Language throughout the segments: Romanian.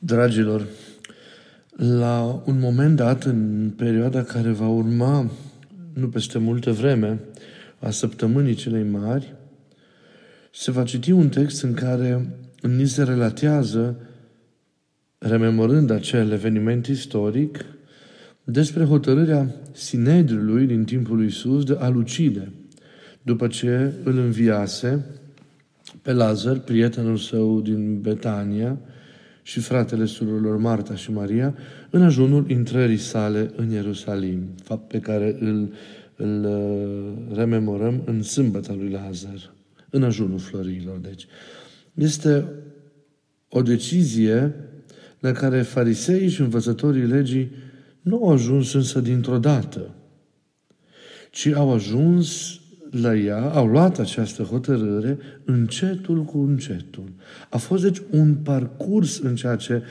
Dragilor, la un moment dat, în perioada care va urma, nu peste multă vreme, a săptămânii celei mari, se va citi un text în care ni se relatează, rememorând acel eveniment istoric, despre hotărârea Sinedriului din timpul lui Isus de a lucide, după ce îl înviase pe Lazar, prietenul său din Betania, și fratele surorilor Marta și Maria în ajunul intrării sale în Ierusalim, fapt pe care îl, îl uh, rememorăm în sâmbăta lui Lazar, în ajunul florilor. Deci, este o decizie la care fariseii și învățătorii legii nu au ajuns însă dintr-o dată, ci au ajuns la ea, au luat această hotărâre încetul cu încetul. A fost deci un parcurs în ceea ce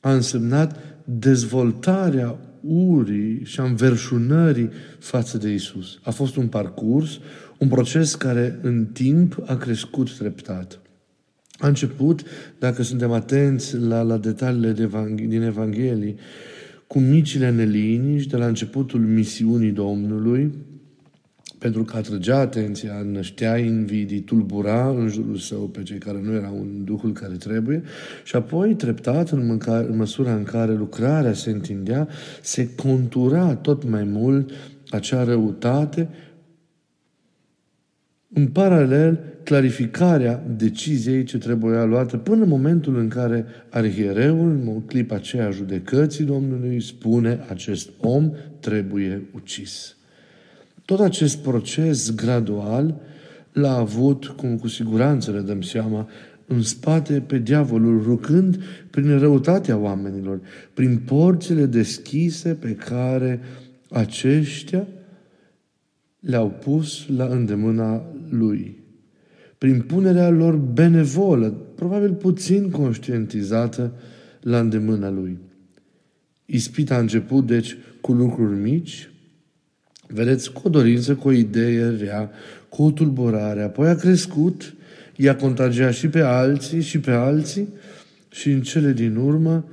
a însemnat dezvoltarea urii și a înverșunării față de Isus. A fost un parcurs, un proces care în timp a crescut treptat. A început, dacă suntem atenți la, la detaliile de Evangh- din Evanghelie, cu micile neliniști de la începutul misiunii Domnului, pentru că atrăgea atenția, năștea invidii, tulbura în jurul său pe cei care nu erau în Duhul care trebuie și apoi, treptat, în, mâncare, în măsura în care lucrarea se întindea, se contura tot mai mult acea răutate, în paralel, clarificarea deciziei ce trebuia luată până în momentul în care arhiereul, în clipa aceea judecății Domnului, spune acest om trebuie ucis. Tot acest proces gradual l-a avut, cum cu siguranță ne dăm seama, în spate pe diavolul, rucând prin răutatea oamenilor, prin porțile deschise pe care aceștia le-au pus la îndemâna lui. Prin punerea lor benevolă, probabil puțin conștientizată, la îndemâna lui. Ispita a început, deci, cu lucruri mici, Vedeți, cu o dorință, cu o idee rea, cu o tulburare. Apoi a crescut, i-a contagiat și pe alții și pe alții și în cele din urmă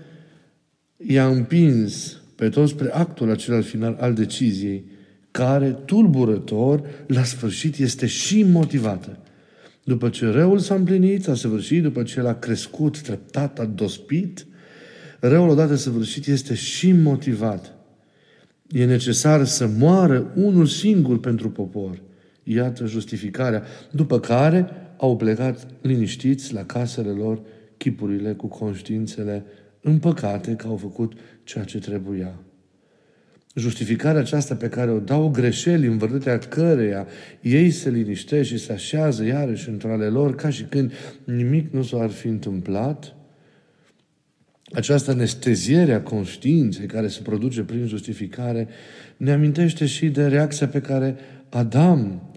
i-a împins pe toți spre actul acela final al deciziei, care, tulburător, la sfârșit este și motivată. După ce răul s-a împlinit, s-a săvârșit, după ce el a crescut treptat, a dospit, răul odată săvârșit este și motivat e necesar să moară unul singur pentru popor. Iată justificarea. După care au plecat liniștiți la casele lor, chipurile cu conștiințele împăcate că au făcut ceea ce trebuia. Justificarea aceasta pe care o dau greșeli în vârtetea căreia ei se liniștește și se așează iarăși într ale lor ca și când nimic nu s-ar fi întâmplat, această anesteziere a conștiinței care se produce prin justificare ne amintește și de reacția pe care Adam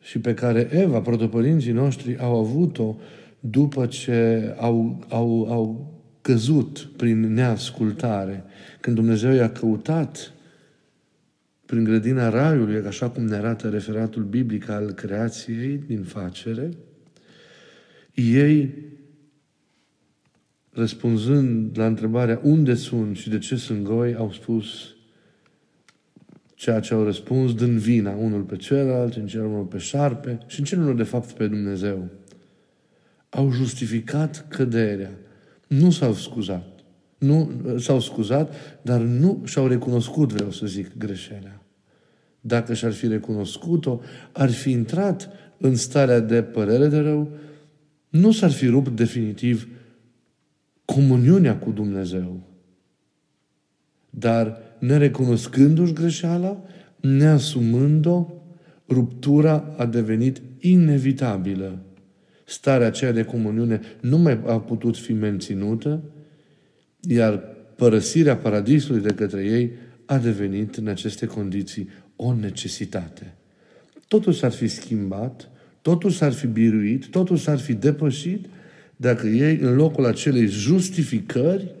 și pe care Eva, protopărinții noștri, au avut-o după ce au, au, au căzut prin neascultare. Când Dumnezeu i-a căutat prin grădina Raiului, așa cum ne arată referatul biblic al creației din facere, ei răspunzând la întrebarea unde sunt și de ce sunt goi, au spus ceea ce au răspuns, dând vina unul pe celălalt, în celălalt pe șarpe și în celălalt de fapt pe Dumnezeu. Au justificat căderea. Nu s-au scuzat. Nu s-au scuzat, dar nu și-au recunoscut, vreau să zic, greșelea. Dacă și-ar fi recunoscut-o, ar fi intrat în starea de părere de rău, nu s-ar fi rupt definitiv comuniunea cu Dumnezeu. Dar nerecunoscându-și greșeala, neasumând-o, ruptura a devenit inevitabilă. Starea aceea de comuniune nu mai a putut fi menținută, iar părăsirea paradisului de către ei a devenit în aceste condiții o necesitate. Totul s-ar fi schimbat, totul s-ar fi biruit, totul s-ar fi depășit dacă ei, în locul acelei justificări,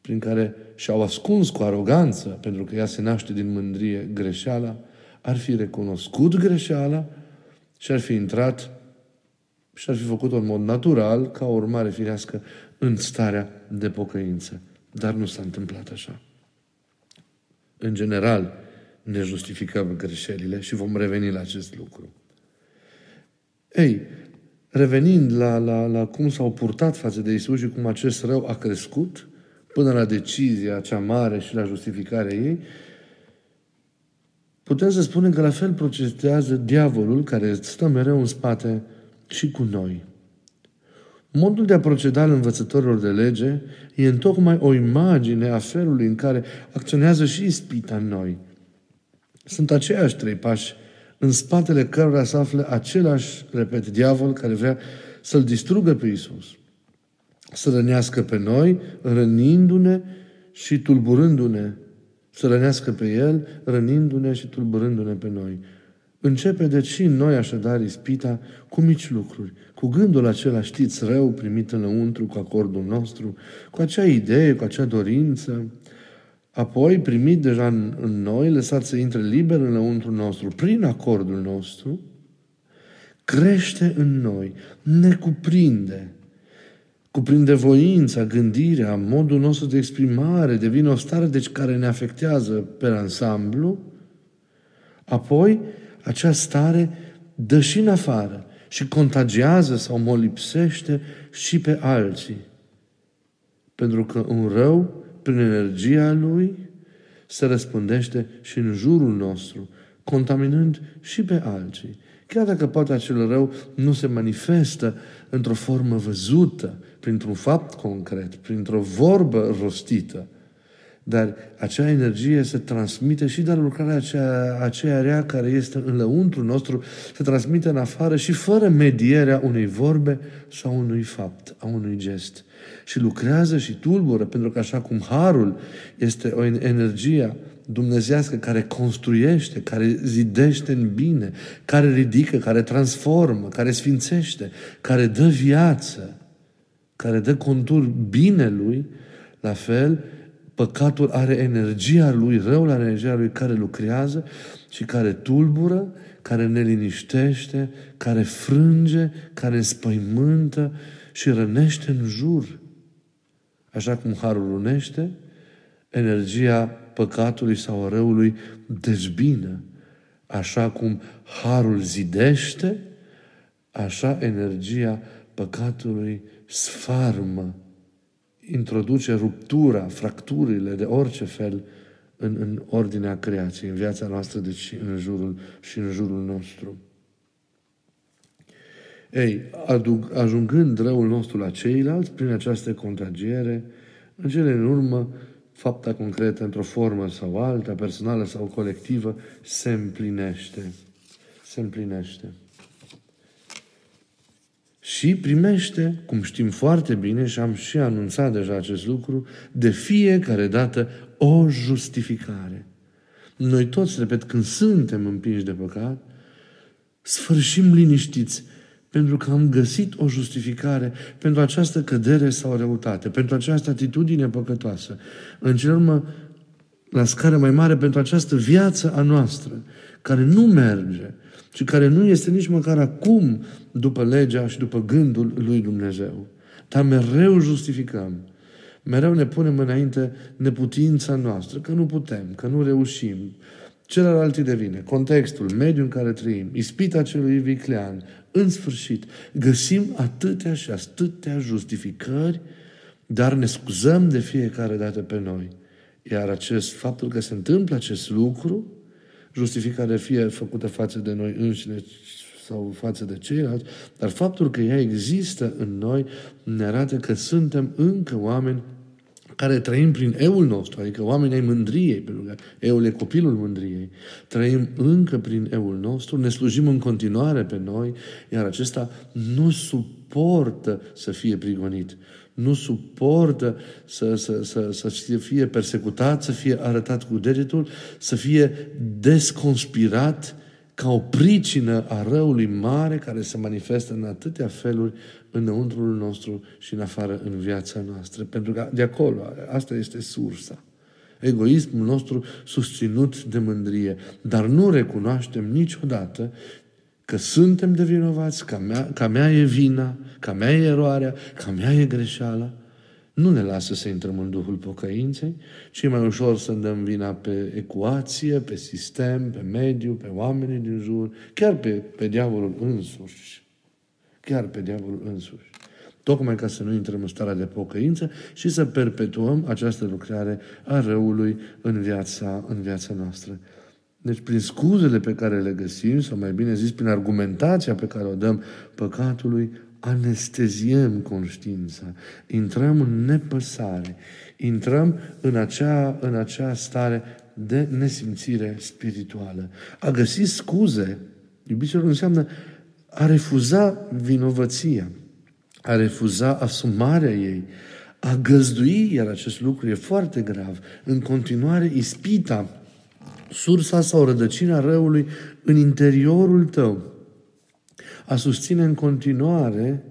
prin care și-au ascuns cu aroganță, pentru că ea se naște din mândrie greșeala, ar fi recunoscut greșeala și ar fi intrat și ar fi făcut-o în mod natural, ca o urmare firească, în starea de pocăință. Dar nu s-a întâmplat așa. În general, ne justificăm greșelile și vom reveni la acest lucru. Ei, revenind la, la, la cum s-au purtat față de Isus și cum acest rău a crescut, până la decizia cea mare și la justificarea ei, putem să spunem că la fel procedează diavolul care stă mereu în spate și cu noi. Modul de a proceda al învățătorilor de lege e întocmai o imagine a felului în care acționează și ispita în noi. Sunt aceiași trei pași în spatele cărora se află același, repet, diavol care vrea să-L distrugă pe Isus. Să rănească pe noi, rănindu-ne și tulburându-ne. Să rănească pe El, rănindu-ne și tulburându-ne pe noi. Începe deci și în noi așadar ispita cu mici lucruri, cu gândul acela, știți, rău primit înăuntru cu acordul nostru, cu acea idee, cu acea dorință, apoi primit deja în, în noi, lăsat să intre liber înăuntru nostru, prin acordul nostru, crește în noi, ne cuprinde, cuprinde voința, gândirea, modul nostru de exprimare, devine o stare deci care ne afectează pe ansamblu, apoi acea stare dă și în afară și contagiază sau molipsește și pe alții. Pentru că un rău, prin energia lui, se răspândește și în jurul nostru, contaminând și pe alții. Chiar dacă poate acel rău nu se manifestă într-o formă văzută, printr-un fapt concret, printr-o vorbă rostită, dar acea energie se transmite și de la lucrarea aceea, aceea rea care este în lăuntru nostru, se transmite în afară și fără medierea unei vorbe sau unui fapt, a unui gest. Și lucrează și tulbură, pentru că așa cum harul este o energie dumnezească care construiește, care zidește în bine, care ridică, care transformă, care sfințește, care dă viață, care dă contur binelui, la fel, Păcatul are energia lui, răul are energia lui care lucrează și care tulbură, care ne liniștește, care frânge, care spăimântă și rănește în jur. Așa cum harul unește, energia păcatului sau răului dezbină. Așa cum harul zidește, așa energia păcatului sfarmă introduce ruptura, fracturile de orice fel în, în ordinea creației, în viața noastră, deci în jurul și în jurul nostru. Ei, adug, ajungând răul nostru la ceilalți, prin această contagiere, în cele în urmă, fapta concretă, într-o formă sau alta, personală sau colectivă, se împlinește. Se împlinește și primește, cum știm foarte bine și am și anunțat deja acest lucru, de fiecare dată o justificare. Noi toți, repet, când suntem împinși de păcat, sfârșim liniștiți, pentru că am găsit o justificare pentru această cădere sau răutate, pentru această atitudine păcătoasă. În cel urmă, la scară mai mare, pentru această viață a noastră, care nu merge, și care nu este nici măcar acum după legea și după gândul lui Dumnezeu. Dar mereu justificăm. Mereu ne punem înainte neputința noastră, că nu putem, că nu reușim. Celălalt devine contextul, mediul în care trăim, ispita celui viclean. În sfârșit, găsim atâtea și atâtea justificări, dar ne scuzăm de fiecare dată pe noi. Iar acest faptul că se întâmplă acest lucru, justificare fie făcută față de noi înșine sau față de ceilalți, dar faptul că ea există în noi ne arată că suntem încă oameni care trăim prin eul nostru, adică oamenii ai mândriei, pentru că eul e copilul mândriei. Trăim încă prin eul nostru, ne slujim în continuare pe noi, iar acesta nu suportă să fie prigonit nu suportă să, să, să, să fie persecutat, să fie arătat cu degetul, să fie desconspirat ca o pricină a răului mare care se manifestă în atâtea feluri înăuntrul nostru și în afară în viața noastră. Pentru că de acolo, asta este sursa. Egoismul nostru susținut de mândrie. Dar nu recunoaștem niciodată că suntem de vinovați, că mea, că mea e vina, că mea e eroarea, că mea e greșeala. nu ne lasă să intrăm în Duhul pocăinței, ci e mai ușor să dăm vina pe ecuație, pe sistem, pe mediu, pe oamenii din jur, chiar pe, pe diavolul însuși. Chiar pe diavolul însuși. Tocmai ca să nu intrăm în starea de pocăință și să perpetuăm această lucrare a răului în viața, în viața noastră. Deci prin scuzele pe care le găsim, sau mai bine zis, prin argumentația pe care o dăm păcatului, anesteziem conștiința, intrăm în nepăsare, intrăm în acea, în acea stare de nesimțire spirituală. A găsi scuze, iubiților, înseamnă a refuza vinovăția, a refuza asumarea ei, a găzdui, iar acest lucru e foarte grav, în continuare ispita, sursa sau rădăcina răului în interiorul tău, a susține în continuare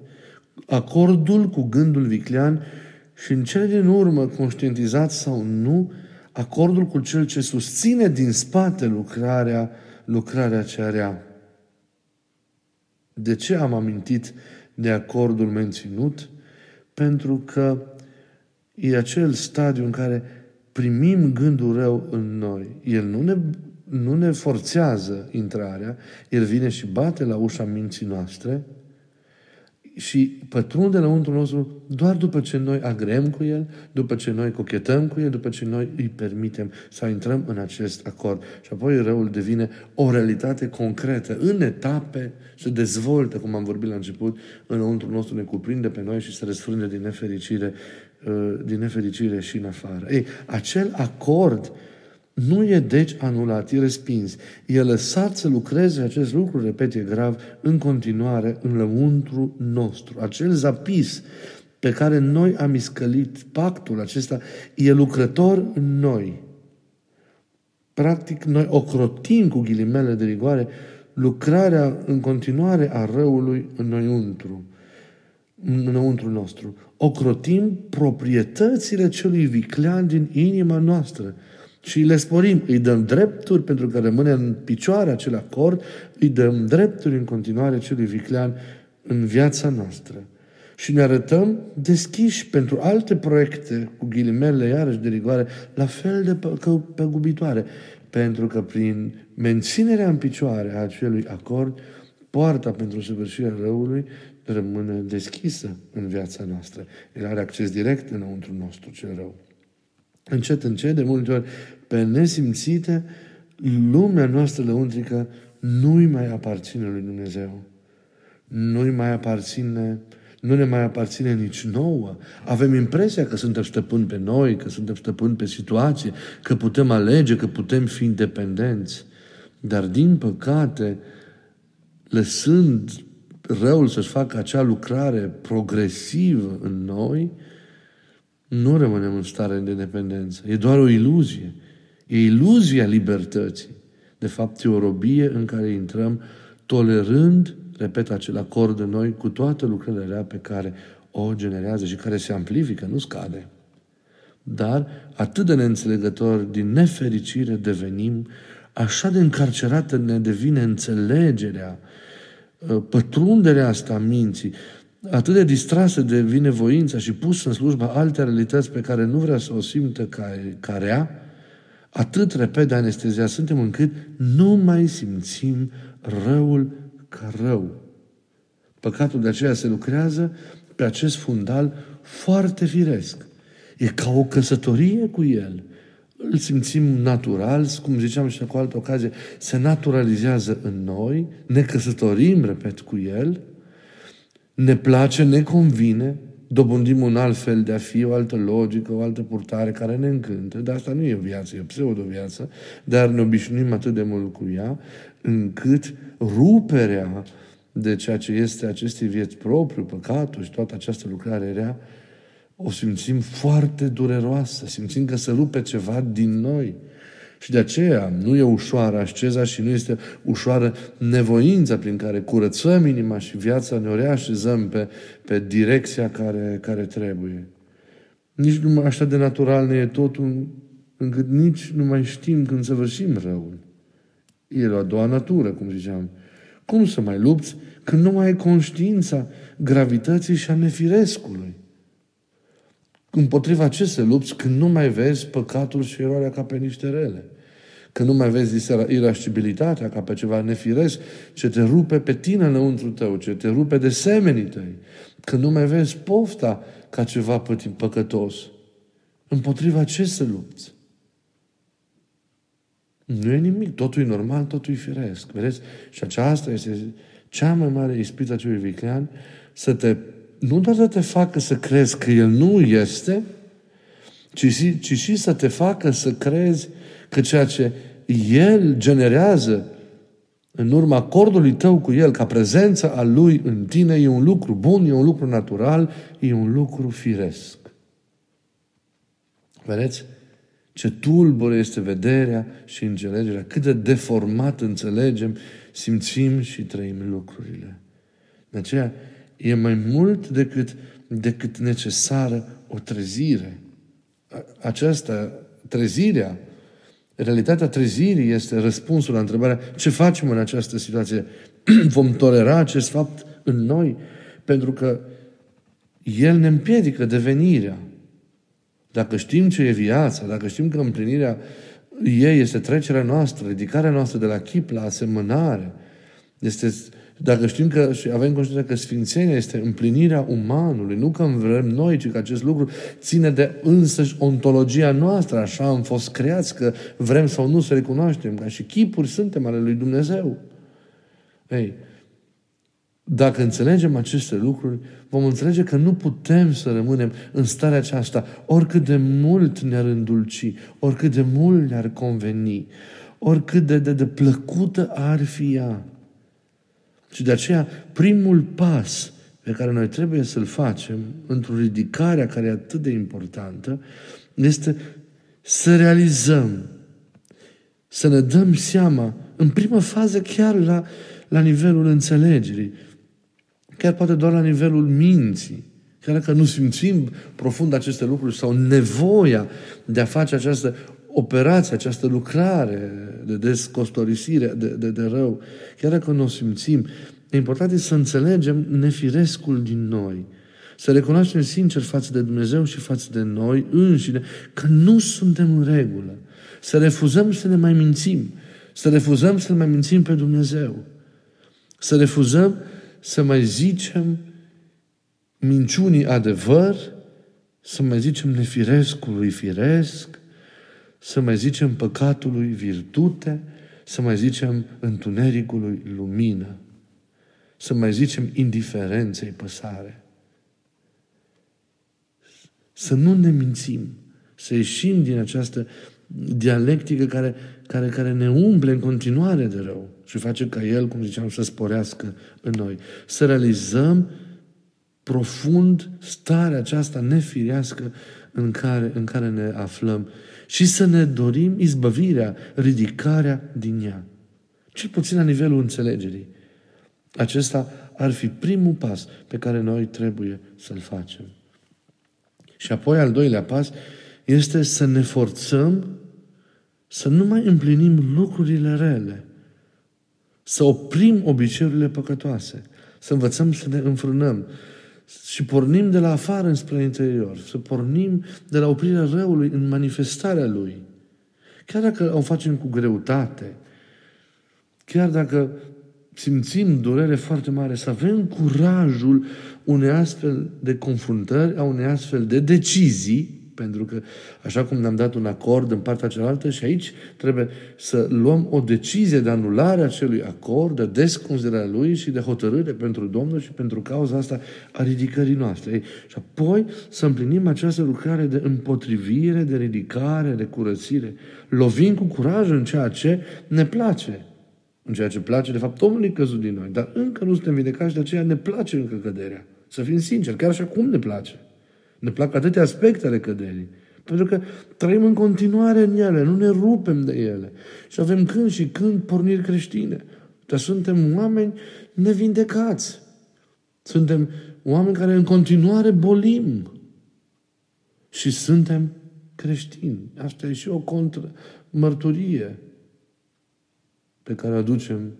acordul cu gândul viclean și în cele din urmă, conștientizat sau nu, acordul cu cel ce susține din spate lucrarea, lucrarea cea rea. De ce am amintit de acordul menținut? Pentru că e acel stadiu în care primim gândul rău în noi. El nu ne nu ne forțează intrarea, El vine și bate la ușa minții noastre și pătrunde lăuntru nostru doar după ce noi agrem cu El, după ce noi cochetăm cu El, după ce noi îi permitem să intrăm în acest acord. Și apoi răul devine o realitate concretă, în etape, se dezvoltă, cum am vorbit la început, înăuntru nostru ne cuprinde pe noi și se răsfrânge din nefericire, uh, din nefericire și în afară. Ei, acel acord nu e deci anulat, e respins. E lăsat să lucreze acest lucru, repet, e grav, în continuare, în lăuntru nostru. Acel zapis pe care noi am iscălit pactul acesta, e lucrător în noi. Practic, noi ocrotim cu ghilimele de rigoare lucrarea în continuare a răului înăuntru, înăuntru nostru. Ocrotim proprietățile celui viclean din inima noastră și le sporim, îi dăm drepturi pentru că rămâne în picioare acel acord, îi dăm drepturi în continuare celui viclean în viața noastră. Și ne arătăm deschiși pentru alte proiecte, cu ghilimele iarăși de rigoare, la fel de păgubitoare. Pentru că prin menținerea în picioare a acelui acord, poarta pentru săvârșirea răului rămâne deschisă în viața noastră. El are acces direct înăuntru nostru, cel rău. Încet, încet, de multe ori, pe nesimțite, lumea noastră lăuntrică nu-i mai aparține lui Dumnezeu. Nu-i mai aparține, nu ne mai aparține nici nouă. Avem impresia că suntem stăpâni pe noi, că suntem stăpâni pe situație, că putem alege, că putem fi independenți. Dar, din păcate, lăsând răul să-și facă acea lucrare progresivă în noi, nu rămânem în stare de dependență. E doar o iluzie. E iluzia libertății. De fapt, e o robie în care intrăm tolerând, repet, acel acord în noi cu toată lucrarea rea pe care o generează și care se amplifică, nu scade. Dar atât de neînțelegător, din nefericire devenim, așa de încarcerată ne devine înțelegerea, ă, pătrunderea asta a minții, atât de distrasă devine voința și pusă în slujba alte realități pe care nu vrea să o simtă ca, ca rea, atât repede anestezia suntem încât nu mai simțim răul ca rău. Păcatul de aceea se lucrează pe acest fundal foarte firesc. E ca o căsătorie cu el. Îl simțim natural, cum ziceam și cu altă ocazie, se naturalizează în noi, ne căsătorim, repet, cu el, ne place, ne convine, dobândim un alt fel de a fi, o altă logică, o altă purtare care ne încântă, dar asta nu e viață, e o pseudo-viață, dar ne obișnuim atât de mult cu ea, încât ruperea de ceea ce este acestei vieți propriu, păcatul și toată această lucrare rea, o simțim foarte dureroasă, simțim că se rupe ceva din noi. Și de aceea nu e ușoară asceza și nu este ușoară nevoința prin care curățăm inima și viața ne o reașezăm pe, pe direcția care, care trebuie. Nici nu așa de natural ne e totul, încât nici nu mai știm când săvârșim răul. E o a doua natură, cum ziceam. Cum să mai lupți când nu mai ai conștiința gravității și a nefirescului? Împotriva ce să lupți când nu mai vezi păcatul și eroarea ca pe niște rele? Când nu mai vezi irascibilitatea ca pe ceva nefiresc ce te rupe pe tine înăuntru tău, ce te rupe de semenii tăi. Când nu mai vezi pofta ca ceva păcătos. Împotriva ce să lupți? Nu e nimic, totul e normal, totul e firesc. Vedeți? Și aceasta este cea mai mare ispită a celui viclean, să te, nu doar să te facă să crezi că El nu este, ci și, ci și să te facă să crezi că ceea ce El generează în urma acordului tău cu El, ca prezența a Lui în tine, e un lucru bun, e un lucru natural, e un lucru firesc. Vedeți? Ce tulbure este vederea și înțelegerea, cât de deformat înțelegem, simțim și trăim lucrurile. De aceea e mai mult decât, decât necesară o trezire. Aceasta, trezirea, realitatea trezirii este răspunsul la întrebarea ce facem în această situație. Vom tolera acest fapt în noi? Pentru că el ne împiedică devenirea. Dacă știm ce e viața, dacă știm că împlinirea ei este trecerea noastră, ridicarea noastră de la chip la asemănare, este, dacă știm că și avem conștiința că Sfințenia este împlinirea umanului, nu că vrem noi, ci că acest lucru ține de însăși ontologia noastră, așa am fost creați, că vrem sau nu să recunoaștem, ca și chipuri suntem ale lui Dumnezeu. Ei, dacă înțelegem aceste lucruri, vom înțelege că nu putem să rămânem în starea aceasta, oricât de mult ne-ar îndulci, oricât de mult ne-ar conveni, oricât de, de, de plăcută ar fi ea. Și de aceea, primul pas pe care noi trebuie să-l facem într-o ridicare care e atât de importantă, este să realizăm, să ne dăm seama, în prima fază chiar la, la nivelul înțelegerii, chiar poate doar la nivelul minții, chiar dacă nu simțim profund aceste lucruri sau nevoia de a face această operație, această lucrare de descostorisire, de, de, de rău, chiar dacă nu o simțim, e important să înțelegem nefirescul din noi. Să recunoaștem sincer față de Dumnezeu și față de noi înșine că nu suntem în regulă. Să refuzăm să ne mai mințim. Să refuzăm să ne mai mințim pe Dumnezeu. Să refuzăm să mai zicem minciunii adevăr, să mai zicem nefirescului firesc, să mai zicem păcatului virtute, să mai zicem întunericului lumină, să mai zicem indiferenței păsare. Să nu ne mințim, să ieșim din această dialectică care, care, care ne umple în continuare de rău și face ca El, cum ziceam, să sporească în noi. Să realizăm profund starea aceasta nefirească în care, în care ne aflăm și să ne dorim izbăvirea, ridicarea din ea. Cel puțin la nivelul înțelegerii. Acesta ar fi primul pas pe care noi trebuie să-l facem. Și apoi al doilea pas este să ne forțăm să nu mai împlinim lucrurile rele, să oprim obiceiurile păcătoase, să învățăm să ne înfrânăm și pornim de la afară înspre interior, să pornim de la oprirea răului în manifestarea lui. Chiar dacă o facem cu greutate, chiar dacă simțim durere foarte mare, să avem curajul unei astfel de confruntări, a unei astfel de decizii, pentru că așa cum ne-am dat un acord în partea cealaltă și aici trebuie să luăm o decizie de anulare a acelui acord, de desconsiderarea lui și de hotărâre pentru Domnul și pentru cauza asta a ridicării noastre. Ei, și apoi să împlinim această lucrare de împotrivire, de ridicare, de curățire. Lovim cu curaj în ceea ce ne place. În ceea ce place, de fapt, omului căzut din noi. Dar încă nu suntem vindecați, de aceea ne place încă căderea. Să fim sinceri, chiar așa cum ne place. Ne plac atâtea aspecte ale căderii. Pentru că trăim în continuare în ele, nu ne rupem de ele. Și avem când și când porniri creștine. Dar suntem oameni nevindecați. Suntem oameni care în continuare bolim. Și suntem creștini. Asta e și o contră mărturie pe care o aducem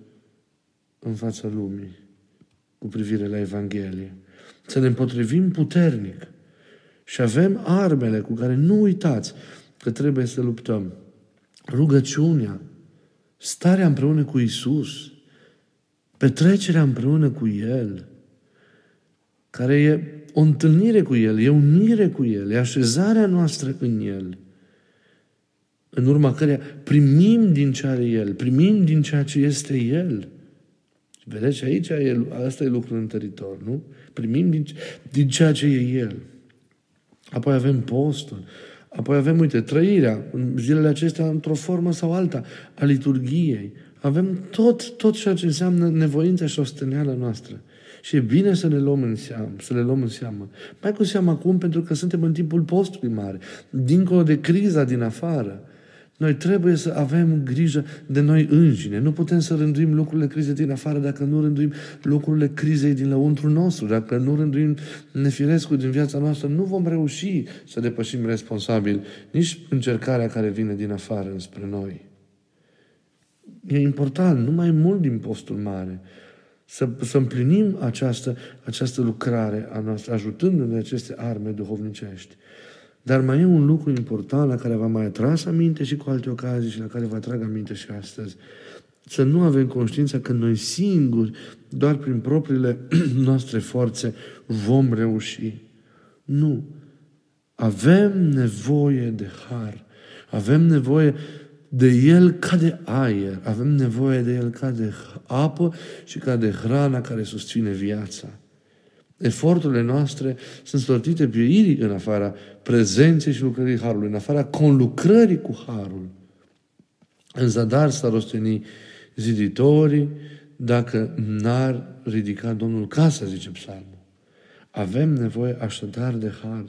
în fața lumii cu privire la Evanghelie. Să ne împotrivim puternic Și avem armele cu care nu uitați că trebuie să luptăm. Rugăciunea, starea împreună cu Isus, petrecerea împreună cu El, care e o întâlnire cu El, e unire cu El, e așezarea noastră în El, în urma căreia primim din ce are El, primim din ceea ce este El. Vedeți, aici e, asta e lucrul întăritor, nu? Primim din, din ceea ce e El. Apoi avem postul. Apoi avem, uite, trăirea în zilele acestea într-o formă sau alta a liturgiei. Avem tot, tot ceea ce înseamnă nevoința și osteneala noastră. Și e bine să ne luăm în seamă, să le luăm în seamă. Mai cu seamă acum, pentru că suntem în timpul postului mare, dincolo de criza din afară. Noi trebuie să avem grijă de noi înșine. Nu putem să rânduim lucrurile crizei din afară dacă nu rânduim lucrurile crizei din lăuntru nostru. Dacă nu rânduim nefirescul din viața noastră, nu vom reuși să depășim responsabil nici încercarea care vine din afară înspre noi. E important, nu mai mult din postul mare, să, să împlinim această, această lucrare a noastră, ajutându-ne aceste arme duhovnicești. Dar mai e un lucru important la care v-am mai atras aminte și cu alte ocazii și la care vă atrag aminte și astăzi. Să nu avem conștiința că noi singuri, doar prin propriile noastre forțe, vom reuși. Nu. Avem nevoie de har. Avem nevoie de El ca de aer. Avem nevoie de El ca de apă și ca de hrana care susține viața. Eforturile noastre sunt sortite pieirii în afara prezenței și lucrării Harului, în afara conlucrării cu Harul. În zadar s-ar rosteni ziditorii dacă n-ar ridica Domnul casa, zice psalmul. Avem nevoie așadar de Har.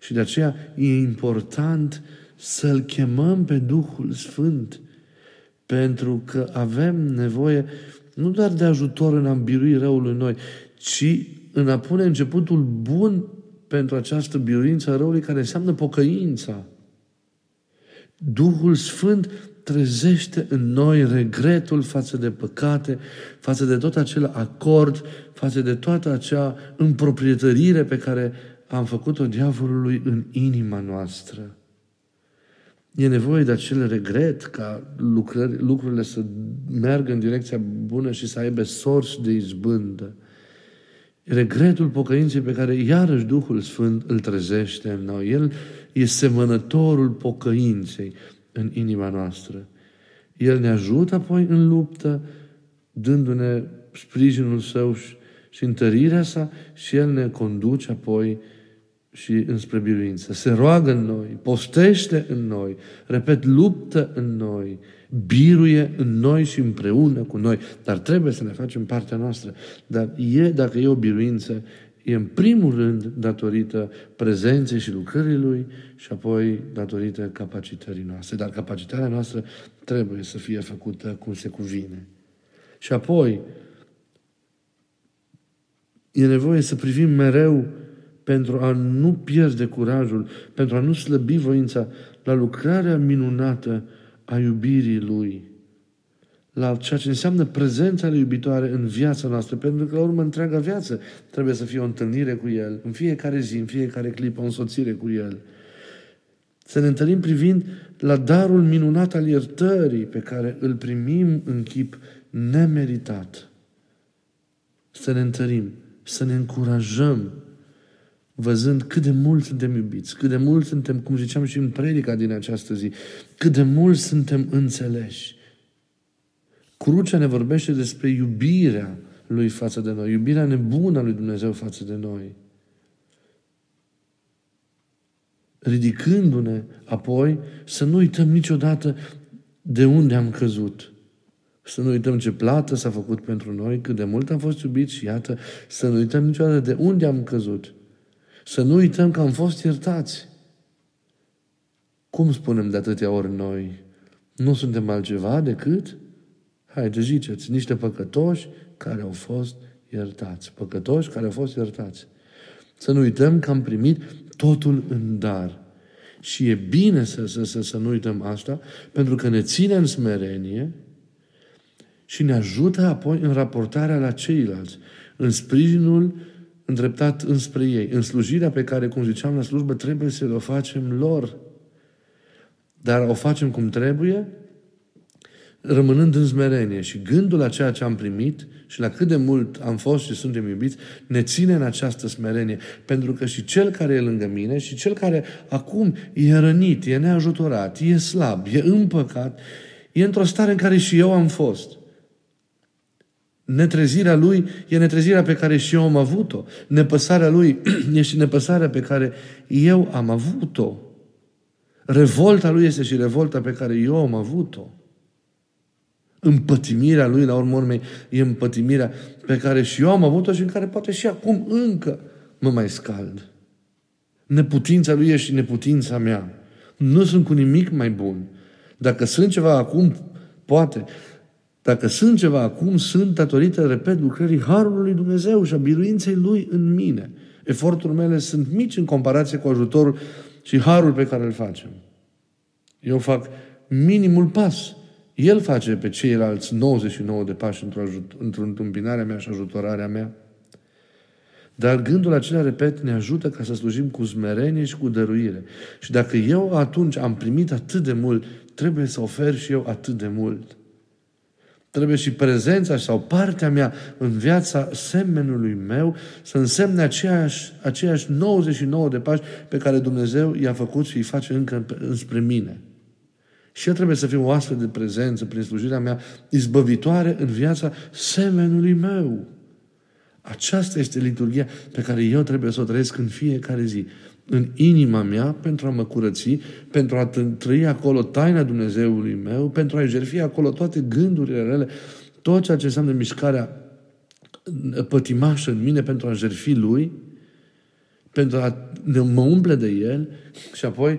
Și de aceea e important să-L chemăm pe Duhul Sfânt, pentru că avem nevoie nu doar de ajutor în a birui răul în noi, ci în a pune începutul bun pentru această biruință a răului care înseamnă pocăința. Duhul Sfânt trezește în noi regretul față de păcate, față de tot acel acord, față de toată acea împroprietărire pe care am făcut-o diavolului în inima noastră. E nevoie de acel regret ca lucrări, lucrurile să meargă în direcția bună și să aibă sorți de izbândă. Regretul pocăinței pe care iarăși Duhul Sfânt îl trezește în noi. El e semănătorul pocăinței în inima noastră. El ne ajută apoi în luptă, dându-ne sprijinul său și, și întărirea sa și El ne conduce apoi și înspre biruință. Se roagă în noi, postește în noi, repet, luptă în noi, biruie în noi și împreună cu noi. Dar trebuie să ne facem partea noastră. Dar e, dacă e o biruință, e în primul rând datorită prezenței și lucrării Lui și apoi datorită capacitării noastre. Dar capacitatea noastră trebuie să fie făcută cum se cuvine. Și apoi, e nevoie să privim mereu pentru a nu pierde curajul, pentru a nu slăbi voința la lucrarea minunată a iubirii Lui, la ceea ce înseamnă prezența Lui iubitoare în viața noastră, pentru că, la urmă, întreaga viață trebuie să fie o întâlnire cu El, în fiecare zi, în fiecare clipă, o însoțire cu El. Să ne întâlnim privind la darul minunat al iertării pe care îl primim în chip nemeritat. Să ne întărim, să ne încurajăm văzând cât de mult suntem iubiți, cât de mult suntem, cum ziceam și în predica din această zi, cât de mult suntem înțeleși. Crucea ne vorbește despre iubirea lui față de noi, iubirea nebună a lui Dumnezeu față de noi. Ridicându-ne apoi să nu uităm niciodată de unde am căzut. Să nu uităm ce plată s-a făcut pentru noi, cât de mult am fost iubiți și iată, să nu uităm niciodată de unde am căzut. Să nu uităm că am fost iertați. Cum spunem de atâtea ori noi? Nu suntem altceva decât, haide ziceți, niște păcătoși care au fost iertați. Păcătoși care au fost iertați. Să nu uităm că am primit totul în dar. Și e bine să, să, să, să nu uităm asta, pentru că ne ține în smerenie și ne ajută apoi în raportarea la ceilalți, în sprijinul îndreptat înspre ei. În slujirea pe care, cum ziceam la slujbă, trebuie să o facem lor. Dar o facem cum trebuie, rămânând în smerenie. Și gândul la ceea ce am primit și la cât de mult am fost și suntem iubiți, ne ține în această smerenie. Pentru că și cel care e lângă mine și cel care acum e rănit, e neajutorat, e slab, e împăcat, e într-o stare în care și eu am fost. Netrezirea lui e netrezirea pe care și eu am avut-o. Nepăsarea lui e și nepăsarea pe care eu am avut-o. Revolta lui este și revolta pe care eu am avut-o. Împătimirea lui, la urmă urmei, e împătimirea pe care și eu am avut-o și în care poate și acum încă mă mai scald. Neputința lui e și neputința mea. Nu sunt cu nimic mai bun. Dacă sunt ceva acum, poate. Dacă sunt ceva acum, sunt datorită, repet, lucrării Harului lui Dumnezeu și a biruinței Lui în mine. Eforturile mele sunt mici în comparație cu ajutorul și Harul pe care îl facem. Eu fac minimul pas. El face pe ceilalți 99 de pași într-o, ajut- într-o întâmpinare mea și ajutorarea mea. Dar gândul acela, repet, ne ajută ca să slujim cu smerenie și cu dăruire. Și dacă eu atunci am primit atât de mult, trebuie să ofer și eu atât de mult. Trebuie și prezența sau partea mea în viața semenului meu să însemne aceeași, aceeași 99 de pași pe care Dumnezeu i-a făcut și îi face încă înspre mine. Și eu trebuie să fiu o astfel de prezență prin slujirea mea izbăvitoare în viața semenului meu. Aceasta este liturgia pe care eu trebuie să o trăiesc în fiecare zi. În inima mea, pentru a mă curăți, pentru a trăi acolo taina Dumnezeului meu, pentru a jertfi acolo toate gândurile rele, tot ceea ce înseamnă mișcarea pătimașă în mine pentru a jertfi Lui, pentru a mă umple de El și apoi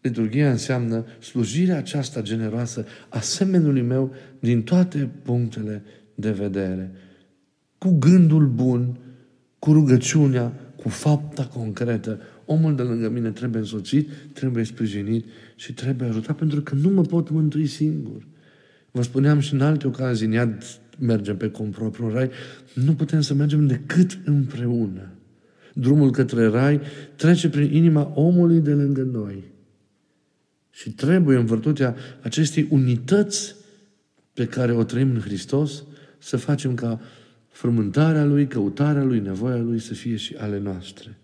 liturgia înseamnă slujirea aceasta generoasă a semenului meu din toate punctele de vedere cu gândul bun, cu rugăciunea, cu fapta concretă. Omul de lângă mine trebuie însoțit, trebuie sprijinit și trebuie ajutat pentru că nu mă pot mântui singur. Vă spuneam și în alte ocazii, în iad mergem pe compropriu rai, nu putem să mergem decât împreună. Drumul către rai trece prin inima omului de lângă noi. Și trebuie, în virtutea acestei unități pe care o trăim în Hristos, să facem ca frământarea Lui, căutarea Lui, nevoia Lui să fie și ale noastre.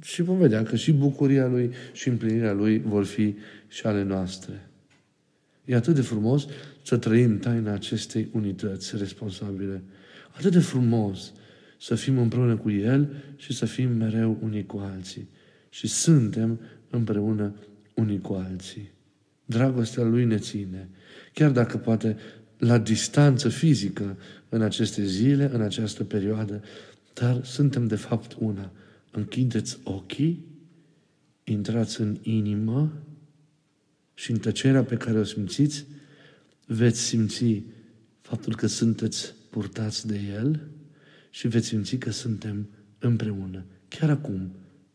Și vom vedea că și bucuria Lui și împlinirea Lui vor fi și ale noastre. E atât de frumos să trăim taina acestei unități responsabile. Atât de frumos să fim împreună cu El și să fim mereu unii cu alții. Și suntem împreună unii cu alții. Dragostea Lui ne ține. Chiar dacă poate la distanță fizică în aceste zile, în această perioadă, dar suntem de fapt una. Închideți ochii, intrați în inimă și în tăcerea pe care o simțiți, veți simți faptul că sunteți purtați de El și veți simți că suntem împreună. Chiar acum,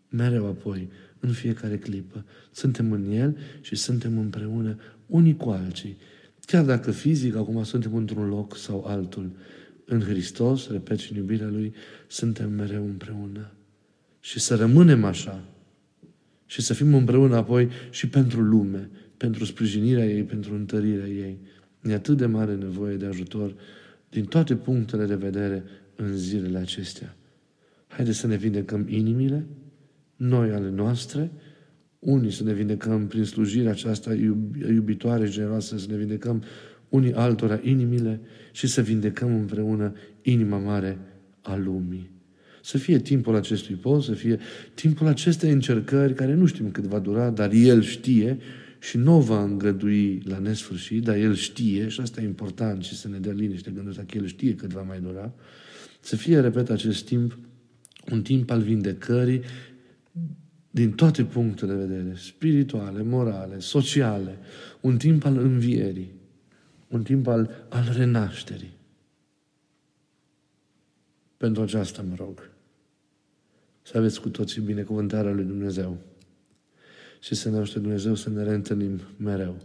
mereu apoi, în fiecare clipă. Suntem în El și suntem împreună unii cu alții. Chiar dacă fizic acum suntem într-un loc sau altul, în Hristos, repet, și în iubirea Lui, suntem mereu împreună. Și să rămânem așa. Și să fim împreună apoi și pentru lume, pentru sprijinirea ei, pentru întărirea ei. E atât de mare nevoie de ajutor din toate punctele de vedere în zilele acestea. Haideți să ne vindecăm inimile, noi ale noastre, unii să ne vindecăm prin slujirea aceasta iubitoare, generoasă, să ne vindecăm unii altora inimile și să vindecăm împreună inima mare a lumii. Să fie timpul acestui post, să fie timpul acestei încercări, care nu știm cât va dura, dar El știe și nu va îngădui la nesfârșit, dar El știe și asta e important și să ne dea liniște gândul că El știe cât va mai dura. Să fie, repet, acest timp un timp al vindecării din toate punctele de vedere, spirituale, morale, sociale, un timp al învierii, un timp al, al renașterii. Pentru aceasta mă rog. Să aveți cu toții binecuvântarea lui Dumnezeu și să ne ajute Dumnezeu să ne reîntâlnim mereu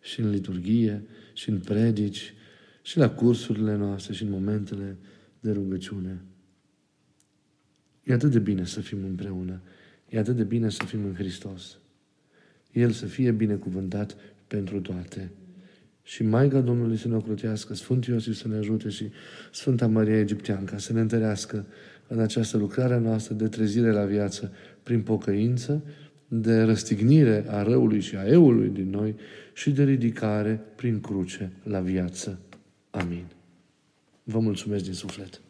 și în liturghie, și în predici, și la cursurile noastre, și în momentele de rugăciune. E atât de bine să fim împreună. E atât de bine să fim în Hristos. El să fie binecuvântat pentru toate. Și Maica Domnului să ne ocrotească, Sfântul Iosif să ne ajute și Sfânta Maria Egipteanca să ne întărească în această lucrare noastră de trezire la viață prin pocăință, de răstignire a răului și a eului din noi și de ridicare prin cruce la viață. Amin. Vă mulțumesc din suflet.